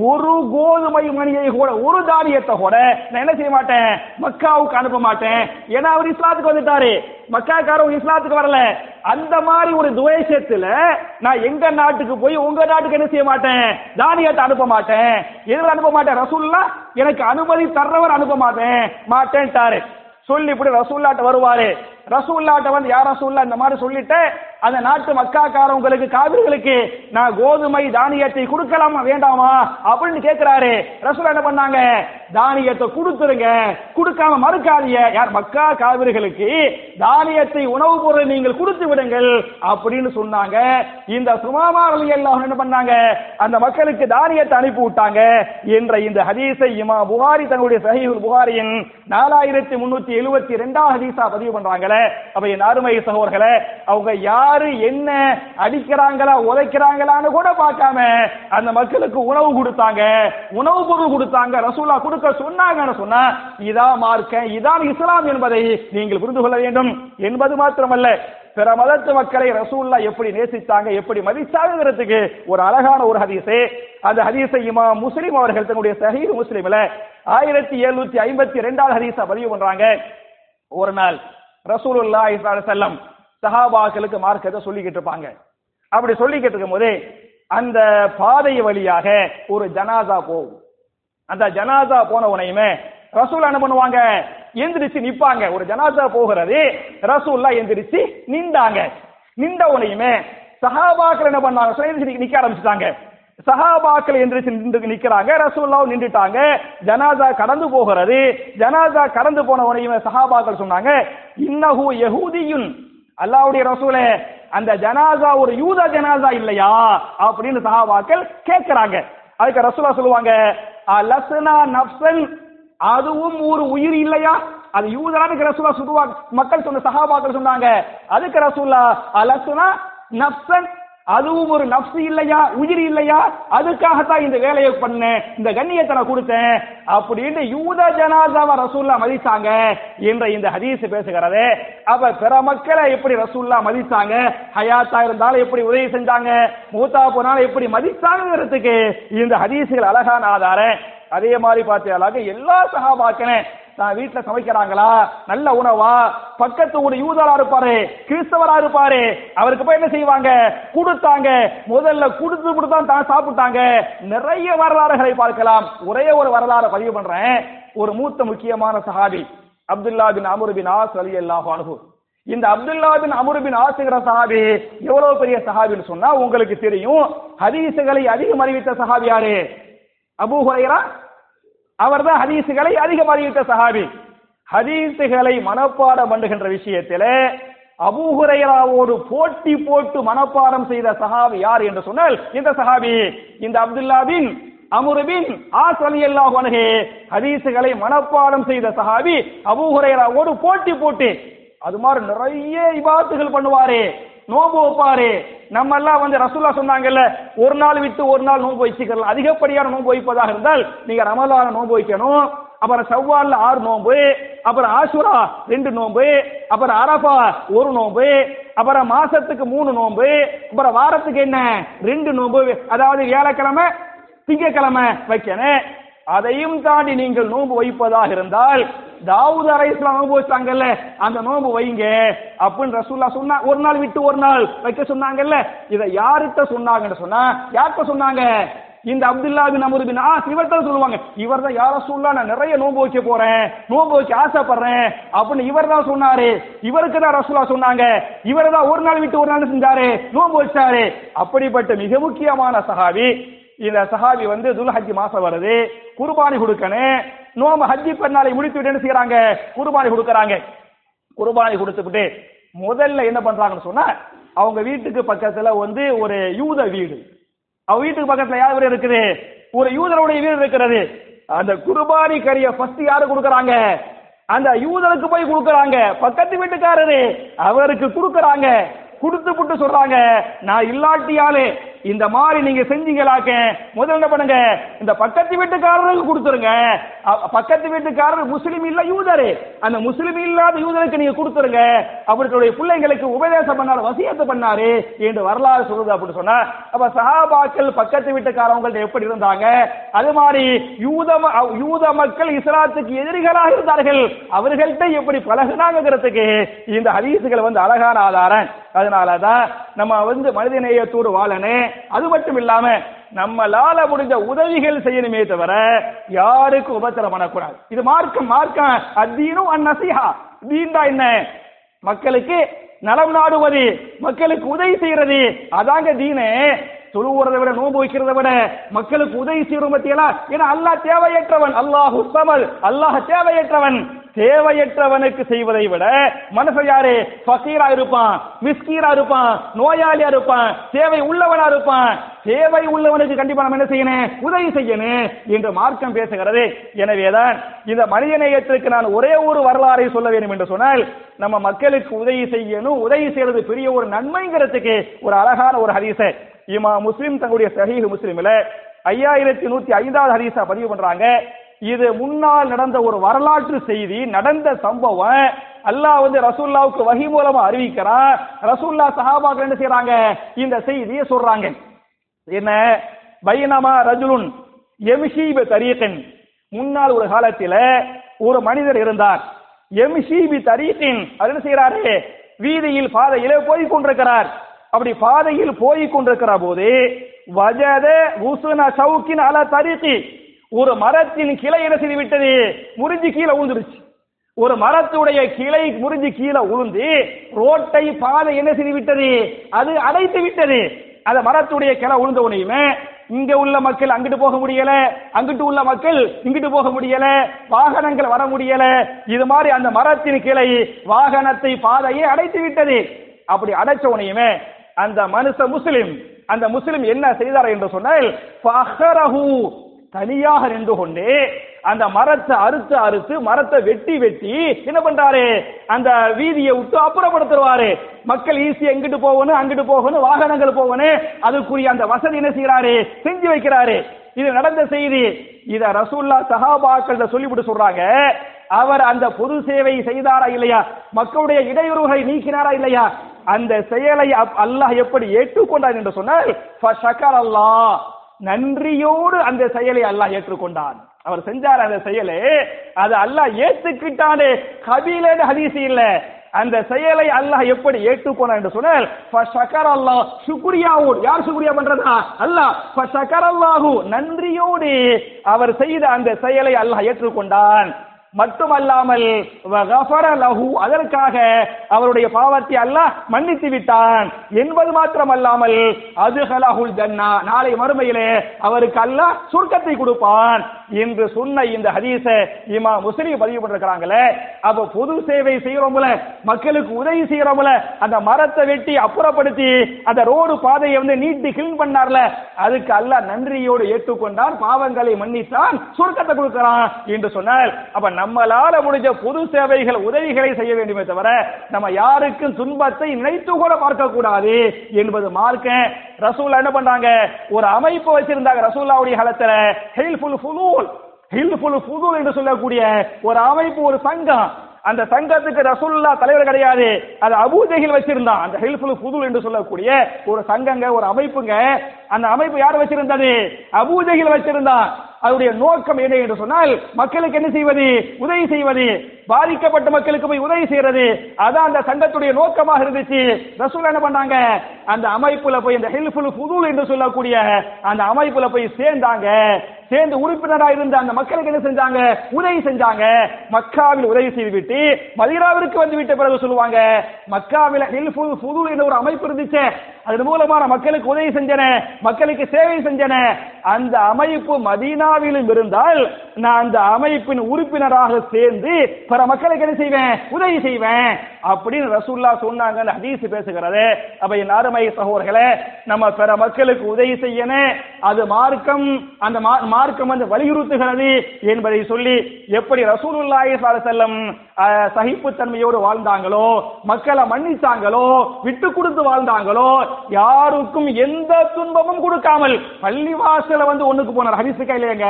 ஒரு கோதுமை மணியை கூட ஒரு தானியத்தை கூட நான் என்ன செய்ய மாட்டேன்? மக்காவுக்கு அனுப்ப மாட்டேன். ஏன்னா அவர் இஸ்லாத்துக்கு வந்துட்டாரு. மக்காக்காரங்க இஸ்லாத்துக்கு வரல. அந்த மாதிரி ஒரு துவேஷத்துல நான் எங்க நாட்டுக்கு போய் உங்க நாட்டுக்கு என்ன செய்ய மாட்டேன்? தானியத்தை அனுப்ப மாட்டேன். எதுல அனுப்ப மாட்டேன்? ரசூல்லா எனக்கு அனுமதி தர்றவர் அனுப்ப மாட்டேன். மாட்டேன்ட்டாரு. சொல்லி இப்படி ரசூல்லாட்ட வருவாரு. ரசூல்லாட்ட வந்து யார் ரசூல்லா இந்த மாதிரி சொல்லிட்டு அந்த நாட்டு மக்காக்காரவங்களுக்கு காவிர்களுக்கு நான் கோதுமை தானியத்தை கொடுக்கலாமா வேண்டாமா? அப்படின்னு கேட்கிறாரு ரசூல் என்ன பண்ணாங்க? தானியத்தை கொடுத்துருங்க. கொடுக்காம மறுக்காதீங்க. யார் மக்கா காவிர்களுக்கு தானியத்தை உணவுப் பொருள் நீங்கள் கொடுத்து விடுங்கள் அப்படின்னு சொன்னாங்க. இந்த சுமாமா அலி எல்லாம் என்ன பண்ணாங்க? அந்த மக்களுக்கு தானியத்தை அனுப்பி விட்டாங்க என்ற இந்த ஹதீஸை இமா புகாரி தன்னுடைய சஹீஹுல் புகாரியின் நாலாயிரத்தி முன்னூத்தி எழுபத்தி ரெண்டாம் ஹதீஸா பதிவு பண்றாங்களே. அப்ப என் அருமை சகோதரர்களே அவங்க யாரு என்ன அடிக்கிறாங்களா உதைக்கிறாங்களான்னு கூட பார்க்காம அந்த மக்களுக்கு உணவு கொடுத்தாங்க. உணவு பொருள் கொடுத்தாங்க. ரசூலா கொடுக்க சொன்னாங்கன்னு சொன்னா இதான் மார்க்க இதான் இஸ்லாம் என்பதை நீங்கள் புரிந்து கொள்ள வேண்டும். என்பது மாத்திரமல்ல பிற மதத்து மக்களை ரசூல்லா எப்படி நேசித்தாங்க எப்படி மதிச்சாங்கிறதுக்கு ஒரு அழகான ஒரு ஹதீஸே. அந்த ஹதீஸை இமா முஸ்லிம் அவர்கள் தன்னுடைய சஹீர் முஸ்லிம்ல ஆயிரத்தி எழுநூத்தி ஐம்பத்தி ரெண்டாவது ஹதீஸா பதிவு பண்றாங்க. ஒரு நாள் ரசூலுல்லா செல்லம் சஹாபாக்களுக்கு மார்க்கத்தை சொல்லிக்கிட்டு இருப்பாங்க. அப்படி சொல்லிக்கிட்டு இருக்கும் போதே அந்த பாதை வழியாக ஒரு ஜனாசா போகும். அந்த ஜனாசா போன உனையுமே ரசூல் என்ன பண்ணுவாங்க? எந்திரிச்சு நிப்பாங்க. ஒரு ஜனாசா போகிறது ரசூல்லா எந்திரிச்சு நின்றாங்க. நின்ற உனையுமே சஹாபாக்கள் என்ன பண்ணாங்க? நிக்க ஆரம்பிச்சுட்டாங்க. சஹாபாக்கள் என்று நின்று நிற்கிறாங்க ரசூல்லாவும் நின்றுட்டாங்க. ஜனாதா கடந்து போகிறது. ஜனாதா கடந்து போனவனையும் சஹாபாக்கள் சொன்னாங்க இன்னஹு யஹூதியுன். அல்லாவுடைய ரசூலே அந்த ஜனாசா ஒரு யூத ஜனாசா இல்லையா? அப்படின்னு சஹாபாக்கள் கேட்கிறாங்க. அதுக்கு ரசூலா சொல்லுவாங்க அலஸ்னா நப்சன் அதுவும் ஒரு உயிர் இல்லையா? அது யூதரானுக்கு ரசூலா சொல்லுவாங்க மக்கள் சொன்ன சஹாபாக்கள் சொன்னாங்க. அதுக்கு ரசூலா அலஸ்னா நப்சன் அதுவும் ஒரு நப்சு இல்லையா? உயிர் இல்லையா? அதுக்காகத்தான் இந்த வேலையை பண்ணேன். இந்த கண்ணியத்தை நான் கொடுத்தேன். அப்படின்னு யூத ஜனாதாவ ரசூல்லா மதிச்சாங்க என்ற இந்த ஹதீஸ் பேசுகிறது. அப்ப பிற மக்களை எப்படி ரசூல்லா மதிச்சாங்க? ஹயாத்தா இருந்தாலும் எப்படி உதவி செஞ்சாங்க? மூத்தா போனாலும் எப்படி மதிச்சாங்கிறதுக்கு இந்த ஹதீஸுகள் அழகான ஆதாரம். அதே மாதிரி பார்த்தீங்களாக எல்லா சகா நான் வீட்டுல சமைக்கிறாங்களா? நல்ல உணவா? பக்கத்து ஒரு யூதரா இருப்பாரு கிறிஸ்தவரா இருப்பாரு அவருக்கு போய் என்ன செய்வாங்க? கொடுத்தாங்க. முதல்ல கொடுத்து கொடுத்தான் தான் சாப்பிட்டாங்க. நிறைய வரலாறுகளை பார்க்கலாம். ஒரே ஒரு வரலாறு பதிவு பண்றேன். ஒரு மூத்த முக்கியமான சஹாபி Abdullah bin Amr bin Aas அலி அல்லாஹ் அனுகு இந்த அப்துல்லா பின் அமர் பின் ஆசுகிற சஹாபி எவ்வளவு பெரிய சஹாபின்னு சொன்னா உங்களுக்கு தெரியும். ஹதீசுகளை அதிகம் அறிவித்த சஹாபி யாரு? அபூ ஹுரைரா அவர்தான் ஹதீசுகளை அதிகம் அறிவித்த சஹாபி. ஹதீசுகளை மனப்பாடம் பண்ணுகின்ற விஷயத்திலே அபூஹுரைராவோடு போட்டி போட்டு மனப்பாடம் செய்த சஹாபி யார் என்று சொன்னால் இந்த சஹாபி இந்த அப்துல்லா பின் அமுருபின் ஆசலி அல்லாஹ் அன்ஹு ஹதீசுகளை மனப்பாடம் செய்த சஹாபி அபூஹுரைராவோடு போட்டி போட்டு அது மாதிரி நிறைய இபாத்துகள் பண்ணுவாரே. நோன்பு வைப்பாரு. நம்ம எல்லாம் வந்து ரசூல்லா சொன்னாங்கல்ல ஒரு நாள் விட்டு ஒரு நாள் நோன்பு வச்சுக்கலாம் அதிகப்படியான நோன்பு வைப்பதாக இருந்தால் நீங்க ரமலான நோன்பு வைக்கணும். அப்புறம் செவ்வால்ல ஆறு நோன்பு அப்புறம் ஆசுரா ரெண்டு நோன்பு அப்புறம் அரபா ஒரு நோன்பு அப்புறம் மாசத்துக்கு மூணு நோன்பு அப்புறம் வாரத்துக்கு என்ன? ரெண்டு நோன்பு. அதாவது வியாழக்கிழமை திங்கக்கிழமை வைக்கணும். அதையும் தாண்டி நீங்கள் நோன்பு வைப்பதாக இருந்தால் தாவூத் அலை இஸ்லாம் நோன்பு வச்சாங்கல்ல அந்த நோன்பு வைங்க. அப்படின்னு ரசூல்லா சொன்னா ஒரு நாள் விட்டு ஒரு நாள் வைக்க சொன்னாங்கல்ல இதை யார்கிட்ட சொன்னாங்கன்னு சொன்னா யார்கிட்ட சொன்னாங்க? இந்த அப்துல்லா பின் அமரு பின் ஆஸ் இவர்தான் சொல்லுவாங்க. இவர் தான் யார சொல்லா நான் நிறைய நோன்பு வைக்க போறேன் நோன்பு வைக்க ஆசைப்படுறேன் அப்படின்னு இவர் தான் சொன்னாரு. இவருக்கு தான் ரசூலா சொன்னாங்க. இவர் தான் ஒரு நாள் விட்டு ஒரு நாள் செஞ்சாரு நோன்பு வச்சாரு. அப்படிப்பட்ட மிக முக்கியமான சஹாபி இந்த சஹாபி வந்து துல்ஹஜி மாசம் வருது குர்பானி கொடுக்கணும் நோம்பு ஹஜ்ஜி பெருநாளை முடித்து விட்டு என்ன செய்யறாங்க? குர்பானி கொடுக்கறாங்க. குர்பானி கொடுத்துக்கிட்டு முதல்ல என்ன பண்றாங்கன்னு சொன்னா அவங்க வீட்டுக்கு பக்கத்துல வந்து ஒரு யூத வீடு. அவங்க வீட்டுக்கு பக்கத்துல யார் வீடு இருக்குது? ஒரு யூதருடைய வீடு இருக்கிறது. அந்த குர்பானி கறிய ஃபர்ஸ்ட் யாரு கொடுக்கறாங்க? அந்த யூதருக்கு போய் கொடுக்கறாங்க. பக்கத்து வீட்டுக்காரரு அவருக்கு கொடுக்கறாங்க. கொடுத்து புட்டு சொல்றாங்க நான் இல்லாட்டியாலே இந்த மாதிரி நீங்க செஞ்சீங்களாக்க முதல்ல என்ன பண்ணுங்க இந்த பக்கத்து வீட்டுக்காரருக்கு கொடுத்துருங்க. பக்கத்து வீட்டுக்காரர் முஸ்லீம் இல்ல யூதரு. அந்த முஸ்லீம் இல்லாத யூதருக்கு நீங்க கொடுத்துருங்க. அவர்களுடைய பிள்ளைங்களுக்கு உபதேசம் பண்ணாரு வசியத்து பண்ணாரு என்று வரலாறு சொல்லுது அப்படின்னு சொன்னா அப்ப சஹாபாக்கள் பக்கத்து வீட்டுக்காரவங்கள்ட்ட எப்படி இருந்தாங்க? அது மாதிரி யூத ம- யூத மக்கள் இஸ்லாத்துக்கு எதிரிகளாக இருந்தார்கள். அவர்கள்ட்ட எப்படி பழகுனாங்கிறதுக்கு இந்த ஹதீசுகள் வந்து அழகான ஆதாரம். அதனாலதான் நம்ம வந்து மனிதநேயத்தோடு வாழனே அது மட்டும் இல்லாம நம்மளால முடிஞ்ச உதவிகள் செய்யணுமே தவிர யாருக்கும் உபத்திரம் பண்ணக்கூடாது. இது மார்க்கம் மார்க்கம். அத்தீனும் அந்நசிஹா தீண்டா என்ன? மக்களுக்கு நலம் நாடுவது மக்களுக்கு உதவி செய்யறது. அதாங்க தீனு. தொழுவுறதை விட நோன்பு வைக்கிறதை விட மக்களுக்கு உதவி செய்யறோம் பத்தியலா ஏன்னா அல்லாஹ் தேவையற்றவன். அல்லாஹ் உத்தமல். அல்லாஹ் தேவையற்றவன். தேவையற்றவனுக்கு செய்வதை விட மனசு யாரு? ஃபக்கீரா இருப்பான் மிஸ்கீரா இருப்பான் நோயாளியா இருப்பான் தேவை உள்ளவனா இருப்பான். தேவை உள்ளவனுக்கு கண்டிப்பா நம்ம என்ன செய்யணும்? உதவி செய்யணும் என்று மார்க்கம் பேசுகிறது. எனவேதான் இந்த மனிதநேயத்திற்கு நான் ஒரே ஒரு வரலாறை சொல்ல வேண்டும் என்று சொன்னால் நம்ம மக்களுக்கு உதவி செய்யணும். உதவி செய்யறது பெரிய ஒரு நன்மைங்கிறதுக்கு ஒரு அழகான ஒரு ஹரிசை இமா முஸ்லிம் தங்களுடைய சஹீஹ் முஸ்லிம்ல ஐயாயிரத்தி நூத்தி ஐந்தாவது ஹதீஸா பதிவு பண்றாங்க. இது முன்னால் நடந்த ஒரு வரலாற்று செய்தி நடந்த சம்பவம். அல்லாஹ் வந்து ரசூல்லாவுக்கு வகி மூலமா அறிவிக்கிறான். ரசூல்லா சஹாபாக்கள் என்ன செய்யறாங்க இந்த செய்தியை சொல்றாங்க. என்ன? பைனமா ரஜுலுன் எம்ஷீப தரீகன் முன்னால் ஒரு காலத்தில ஒரு மனிதர் இருந்தார். எம்ஷீபி தரீகின் அது என்ன செய்யறாரு வீதியில் பாதையிலே போய் கொண்டிருக்கிறார். அப்படி பாதையில் போய் கொண்டிருக்கிற போது வஜத உசுன சவுக்கின் அல தரீகி ஒரு மரத்தின் கிளை என்ன செய்து விட்டது? முறிஞ்சு கீழே விழுந்துருச்சு ஒரு மரத்துடைய கிளை முறிஞ்சு கீழே உளுந்து ரோட்டை பாதை என்ன செய்து விட்டது? அது அடைத்து விட்டது. அந்த மரத்துடைய கிளை உளுந்த உடனேயுமே இங்க உள்ள மக்கள் அங்கிட்டு போக முடியல அங்கிட்டு உள்ள மக்கள் இங்கிட்டு போக முடியல வாகனங்கள் வர முடியல. இது மாதிரி அந்த மரத்தின் கிளை வாகனத்தை பாதையை அடைத்து விட்டது. அப்படி அடைச்ச உனையுமே அந்த மனுஷ முஸ்லிம் அந்த முஸ்லிம் என்ன செய்தார் என்று சொன்னால் தனியாக நின்று கொண்டு அந்த மரத்தை அறுத்து அறுத்து மரத்தை வெட்டி வெட்டி என்ன பண்றாரு? அந்த வீதியை விட்டு அப்புறப்படுத்துவாரு. மக்கள் ஈஸி எங்கிட்டு போகணும் அங்கிட்டு போகணும் வாகனங்கள் போகணும் அதுக்குரிய அந்த வசதி என்ன செய்யறாரு செஞ்சு வைக்கிறாரு. இது நடந்த செய்தி. இத ரசூல்லா சஹாபாக்கள் சொல்லிவிட்டு சொல்றாங்க. அவர் அந்த பொது சேவை செய்தாரா இல்லையா? மக்களுடைய இடையூறுகளை நீக்கினாரா இல்லையா? அந்த செயலை அப்- அல்லாஹ் எப்படி ஏற்றுக்கொண்டார் என்று சொன்னால் ஃபஷக்கர் அல்லாஹ் நன்றியோடு அந்த செயலை அல்லாஹ் ஏற்றுக்கொண்டான். அவர் செஞ்சார் அந்த செயலை. அது அல்லாஹ் ஏத்துக்கிட்டானே. கபீலன்னு ஹதீசி இல்ல. அந்த செயலை அல்லாஹ் எப்படி ஏற்றுக்கொண்டான் என்று சொன்னால் ஃபஷக்கர் அல்லாஹ் சுக்ரியாவோடு. யார் சுக்ரியா பண்றதா? அல்லாஹ். ஃபஷக்கர் அல்லாஹு நன்றியோடு அவர் செய்த அந்த செயலை அல்லாஹ் ஏற்றுக்கொண்டான். மட்டுமல்லாமல் லஹு அதற்காக அவருடைய பாவத்தை அல்லாஹ் மன்னித்து விட்டான். என்பது மாத்திரமல்லாமல் அதுஹலஹுல் ஜன்னா நாளை மறுமையிலே அவருக்கு அல்லாஹ் சுருக்கத்தை கொடுப்பான். என்று சொன்ன இந்த ஹதீச இமா முஸ்லிம் பதிவு பண்ணிருக்கிறாங்களே அப்ப பொது சேவை செய்யறோம்ல மக்களுக்கு உதவி செய்யறோம்ல அந்த மரத்தை வெட்டி அப்புறப்படுத்தி அந்த ரோடு பாதையை வந்து நீட்டி கிளீன் பண்ணார்ல அதுக்கு அல்லாஹ் நன்றியோடு ஏற்றுக்கொண்டான் பாவங்களை மன்னித்தான் சுருக்கத்தை கொடுக்கிறான் என்று சொன்னால் அப்ப நம்மளால முடிஞ்ச பொது சேவைகள் உதவிகளை செய்ய வேண்டுமே தவிர நம்ம யாருக்கும் துன்பத்தை நினைத்து கூட பார்க்க கூடாது என்பது மார்க்க. ரசூல் என்ன பண்றாங்க? ஒரு அமைப்பு வச்சிருந்தாங்க ரசூல்லாவுடைய காலத்துல ஹெல்ஃபுல் ஃபுலூல் ஹில்ஃபுல் ஃபுதுல் என்று சொல்லக்கூடிய ஒரு அமைப்பு ஒரு சங்கம். அந்த சங்கத்துக்கு ரசூல்லா தலைவர் கிடையாது. அது அபூஜகில் வச்சிருந்தான். அந்த ஹில்ஃபுல் புதுல் என்று சொல்லக்கூடிய ஒரு சங்கங்க ஒரு அமைப்புங்க. அந்த அமைப்பு யார் வச்சிருந்தது? அபூஜஹில் வச்சிருந்தான். அதனுடைய நோக்கம் என்ன என்று சொன்னால் மக்களுக்கு என்ன செய்வது? உதவி செய்வது. பாதிக்கப்பட்ட மக்களுக்கு போய் உதவி செய்யறது. அதான் அந்த சங்கத்துடைய நோக்கமாக இருந்துச்சு. ரசூல் என்ன பண்ணாங்க? அந்த அமைப்புல போய் இந்த ஹெல்ப்ஃபுல் புதுல் என்று சொல்லக்கூடிய அந்த அமைப்புல போய் சேர்ந்தாங்க. சேர்ந்து உறுப்பினராக இருந்த அந்த மக்களுக்கு என்ன செஞ்சாங்க? உதவி செஞ்சாங்க. மக்காவில் உதவி செய்துவிட்டு மதீனாவிற்கு வந்து விட்ட பிறகு சொல்லுவாங்க மக்காவில் ஹில்ஃபுல் ஃபுதுல் என்ற ஒரு அமைப்பு இருந்துச்சு. அதன் மூலமான மக்களுக்கு உதவி செஞ்சன மக்களுக்கு சேவை செஞ்சன. அந்த அமைப்பு மதீனாவிலும் இருந்தால் நான் அந்த அமைப்பின் உறுப்பினராக சேர்ந்து பிற மக்களுக்கு என்ன செய்வேன்? உதவி செய்வேன். அப்படின்னு ரசூல்லா சொன்னாங்க அந்த ஹதீஸ் பேசுகிறது. அப்ப என் அருமை சகோதரர்களே நம்ம பிற மக்களுக்கு உதவி செய்யணும் அது மார்க்கம் அந்த மா- மார்க்கம் வந்து வலியுறுத்துகிறது என்பதை சொல்லி எப்படி ரசூலுல்லாஹி ஸல்லல்லாஹு சகிப்பு தன்மையோடு அஹ், சகிப்புத்தன்மையோடு வாழ்ந்தாங்களோ மக்களை மன்னிச்சாங்களோ விட்டு கொடுத்து வாழ்ந்தாங்களோ யாருக்கும் எந்த துன்பமும் கொடுக்காமல் பள்ளிவாசல வந்து ஒண்ணுக்கு போனார். ஹரிசுக்கா இல்லையங்க?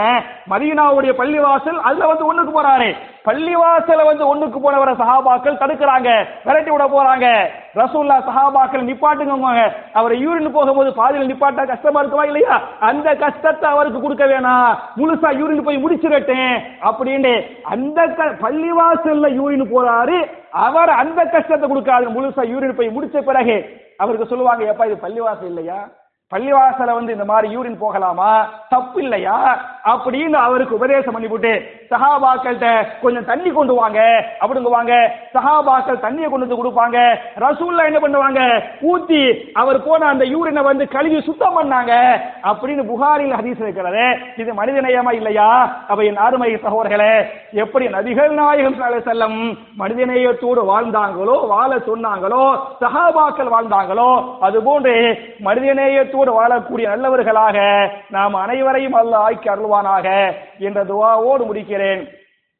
மதீனாவுடைய பள்ளிவாசல் அதுல வந்து ஒண்ணுக்கு போறாரு. பள்ளிவாசல வந்து ஒண்ணுக்கு போனவரை சஹாபாக்கள் தடுக்கிறாங்க விரட்டி விட போறாங்க. ரசூல்லா சஹாபாக்கள் நிப்பாட்டுங்க அவர் யூரின் போகும்போது பாதியில் நிப்பாட்டா கஷ்டமா இருக்குமா இல்லையா? அந்த கஷ்டத்தை அவருக்கு கொடுக்க வேணாம் முழுசா யூரின் போய் முடிச்சிடட்டேன் அப்படின்னு அந்த க- பள்ளிவாசல்ல யூரின் போறாரு. அவர் அந்த கஷ்டத்தை கொடுக்காது. முழுசா யூரின் போய் முடிச்ச பிறகு அவருக்கு சொல்லுவாங்க எப்பா இது பள்ளிவாசல் இல்லையா? பள்ளிவாசல வந்து இந்த மாதிரி யூரின் போகலாமா? தப்பு இல்லையா அப்படின்னு அவருக்கு உபதேசம் பண்ணிவிட்டு சஹாபாக்கள்கிட்ட கொஞ்சம் தண்ணி கொண்டு வாங்க அப்படிங்குவாங்க சஹாபாக்கள் தண்ணியை கொண்டு வந்து கொடுப்பாங்க. ரசூல்லா என்ன பண்ணுவாங்க? ஊத்தி அவர் போன அந்த யூரினை வந்து கழுவி சுத்தம் பண்ணாங்க. அப்படின்னு புகாரில் ஹதீஸ் இருக்கிறது இது மனிதநேயமா இல்லையா? அப்ப என் அருமை சகோதரர்களே எப்படி நபிகள் நாயகம் செல்லம் மனிதநேயத்தோடு வாழ்ந்தாங்களோ வாழ சொன்னாங்களோ சஹாபாக்கள் வாழ்ந்தாங்களோ அதுபோன்று மனிதநேயத்தோடு வாழக்கூடிய நல்லவர்களாக நாம் அனைவரையும் அல்லாஹ் ஆக்கி அருள்வானாக என்ற துவாவோடு முடிக்கிறேன்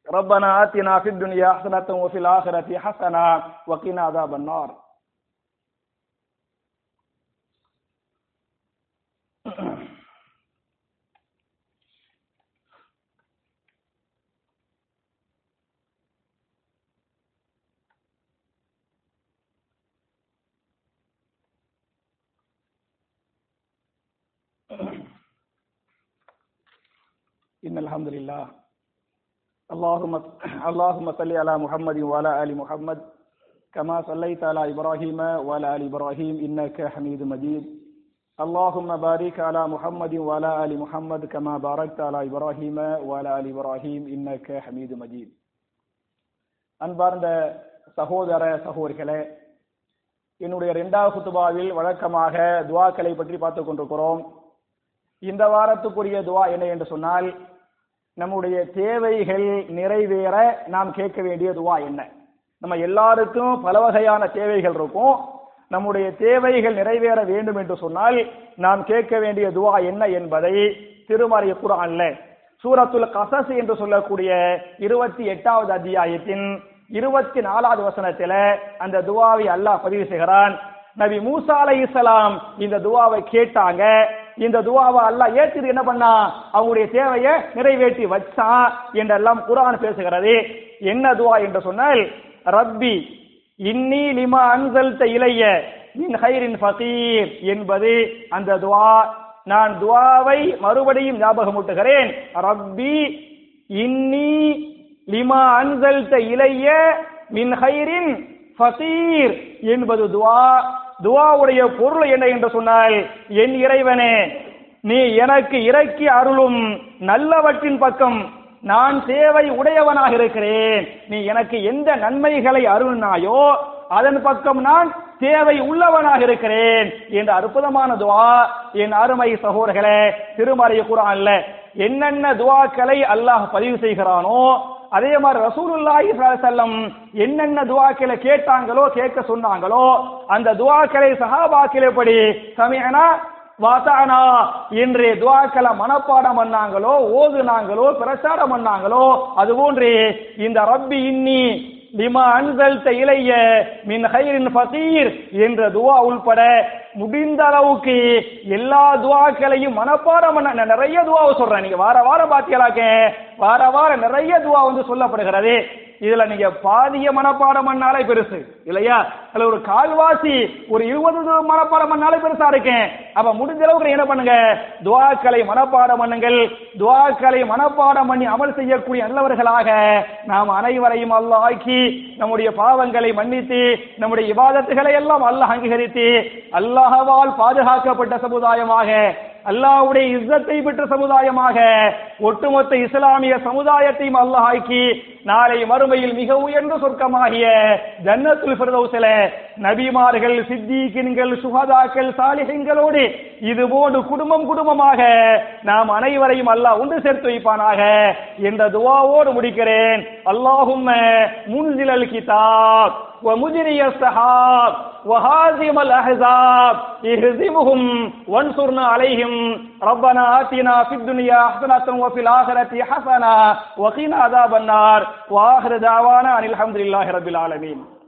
ربنا آتنا في الدنيا حسنة وفي الآخرة حسنة وقنا عذاب النار إن الحمد لله اللهم اللهم صل على محمد وعلى آل محمد كما صليت على إبراهيم وعلى آل إبراهيم إنك حميد مجيد اللهم بارك على محمد وعلى آل محمد كما باركت على إبراهيم وعلى آل إبراهيم إنك حميد مجيد அன்பார்ந்த சகோதர சகோதரிகளே என்னுடைய இரண்டாவது குத்துபாவில் வழக்கமாக துவாக்களை பற்றி பார்த்துக் கொண்டிருக்கிறோம் இந்த வாரத்துக்குரிய துவா என்ன என்று சொன்னால் நம்முடைய தேவைகள் நிறைவேற நாம் கேட்க வேண்டிய துவா என்ன? நம்ம எல்லாருக்கும் பல வகையான தேவைகள் இருக்கும். நம்முடைய தேவைகள் நிறைவேற வேண்டும் என்று சொன்னால் நாம் கேட்க வேண்டிய துவா என்ன என்பதை திருமறை குரான்ல சூரத்துல் கசஸ் என்று சொல்லக்கூடிய இருபத்தி எட்டாவது அத்தியாயத்தின் இருபத்தி நாலாவது வசனத்தில அந்த துவாவை அல்லாஹ் பதிவு செய்கிறான். நபி மூசா அலைஹிஸ்ஸலாம் இந்த துவாவை கேட்டாங்க. இந்த துவாவை அல்லாஹ் ஏற்றிட்டு என்ன பண்ணா? அவங்களுடைய தேவையை நிறைவேற்றி வச்சான் என்றெல்லாம் குரான் பேசுகிறது. என்ன துவா என்று சொன்னால் ரப்பி இன்னி லிமா அன்சல்த இலைய மின் ஹைரின் ஃபகீர் என்பது அந்த துவா. நான் துவாவை மறுபடியும் ஞாபகமூட்டுகிறேன். ரப்பி இன்னி லிமா அன்சல்த இளைய மின் ஹைரின் ஃபகீர் என்பது துவா. துவாவுடைய பொருள் என்ன என்று சொன்னால் என் இறைவனே நீ எனக்கு இறக்கி அருளும் நல்லவற்றின் பக்கம் நான் சேவை உடையவனாக இருக்கிறேன். நீ எனக்கு எந்த நன்மைகளை அருள்னாயோ அதன் பக்கம் நான் தேவை உள்ளவனாக இருக்கிறேன். என்ற அற்புதமான துவா என் அருமை சகோதரர்களே திருமறை குரான்ல என்னென்ன துவாக்களை அல்லாஹ் பதிவு செய்கிறானோ அதே மாதிரி ரசூலுல்லாஹி செல்லம் என்னென்ன துவாக்களை கேட்டாங்களோ கேட்க சொன்னாங்களோ அந்த துவாக்களை சஹாபாக்கள் படி சமயனா வாசானா என்று துவாக்களை மனப்பாடம் பண்ணாங்களோ ஓதுனாங்களோ பிரச்சாரம் பண்ணாங்களோ அதுபோன்று இந்த ரப்பி இன்னி பிமா அன்சல்த இலைய மின் ஹைரின் ஃபகீர் என்ற துவா உள்பட முடிந்த அளவுக்கு எல்லா துவாக்களையும் மனப்பாடம் பண்ண நிறைய துவாவை சொல்றேன். நீங்க வார வாரம் பாத்தியலாக்க வார வாரம் நிறைய துவா வந்து சொல்லப்படுகிறது. இதுல நீங்க பாதிய மனப்பாடம் பண்ணாலே பெருசு. இல்லையா? அதுல ஒரு கால்வாசி ஒரு இருபது மனப்பாடம் பண்ணாலே பெருசா இருக்கேன். அப்ப முடிஞ்ச அளவுக்கு என்ன பண்ணுங்க? துவாக்களை மனப்பாடம் பண்ணுங்கள். துவாக்களை மனப்பாடம் பண்ணி அமல் செய்யக்கூடிய நல்லவர்களாக நாம் அனைவரையும் அல்ல ஆக்கி நம்முடைய பாவங்களை மன்னித்து நம்முடைய விவாதத்துகளை எல்லாம் அல்லாஹ் அங்கீகரித்து அல்லாஹவால் பாதுகாக்கப்பட்ட சமுதாயமாக அல்லாஹ்வுடைய இஸ்ஸத்தை பெற்ற சமுதாயமாக ஒட்டுமொத்த இஸ்லாமிய சமுதாயத்தையும் அல்லாஹ் ஆக்கி நாளை மறுமையில் மிக உயர்ந்த சொர்க்கமாகிய ஜன்னத்துல் பிரதோசில நபிமார்கள் சித்திகின்கள் சுகதாக்கள் சாலிகங்களோடு இது போன்று குடும்பம் குடும்பமாக நாம் அனைவரையும் அல்லாஹ் ஒன்று சேர்த்து வைப்பானாக என்ற துவாவோடு முடிக்கிறேன். அல்லாஹும் முன்சிலல் கிதாப். ومجري السحاب وهازم الأحزاب اهزمهم وانصرنا عليهم. ربنا آتنا في الدنيا حسنة وفي الآخرة حسنة وقنا عذاب النار. وآخر دعوانا أن الحمد لله رب العالمين.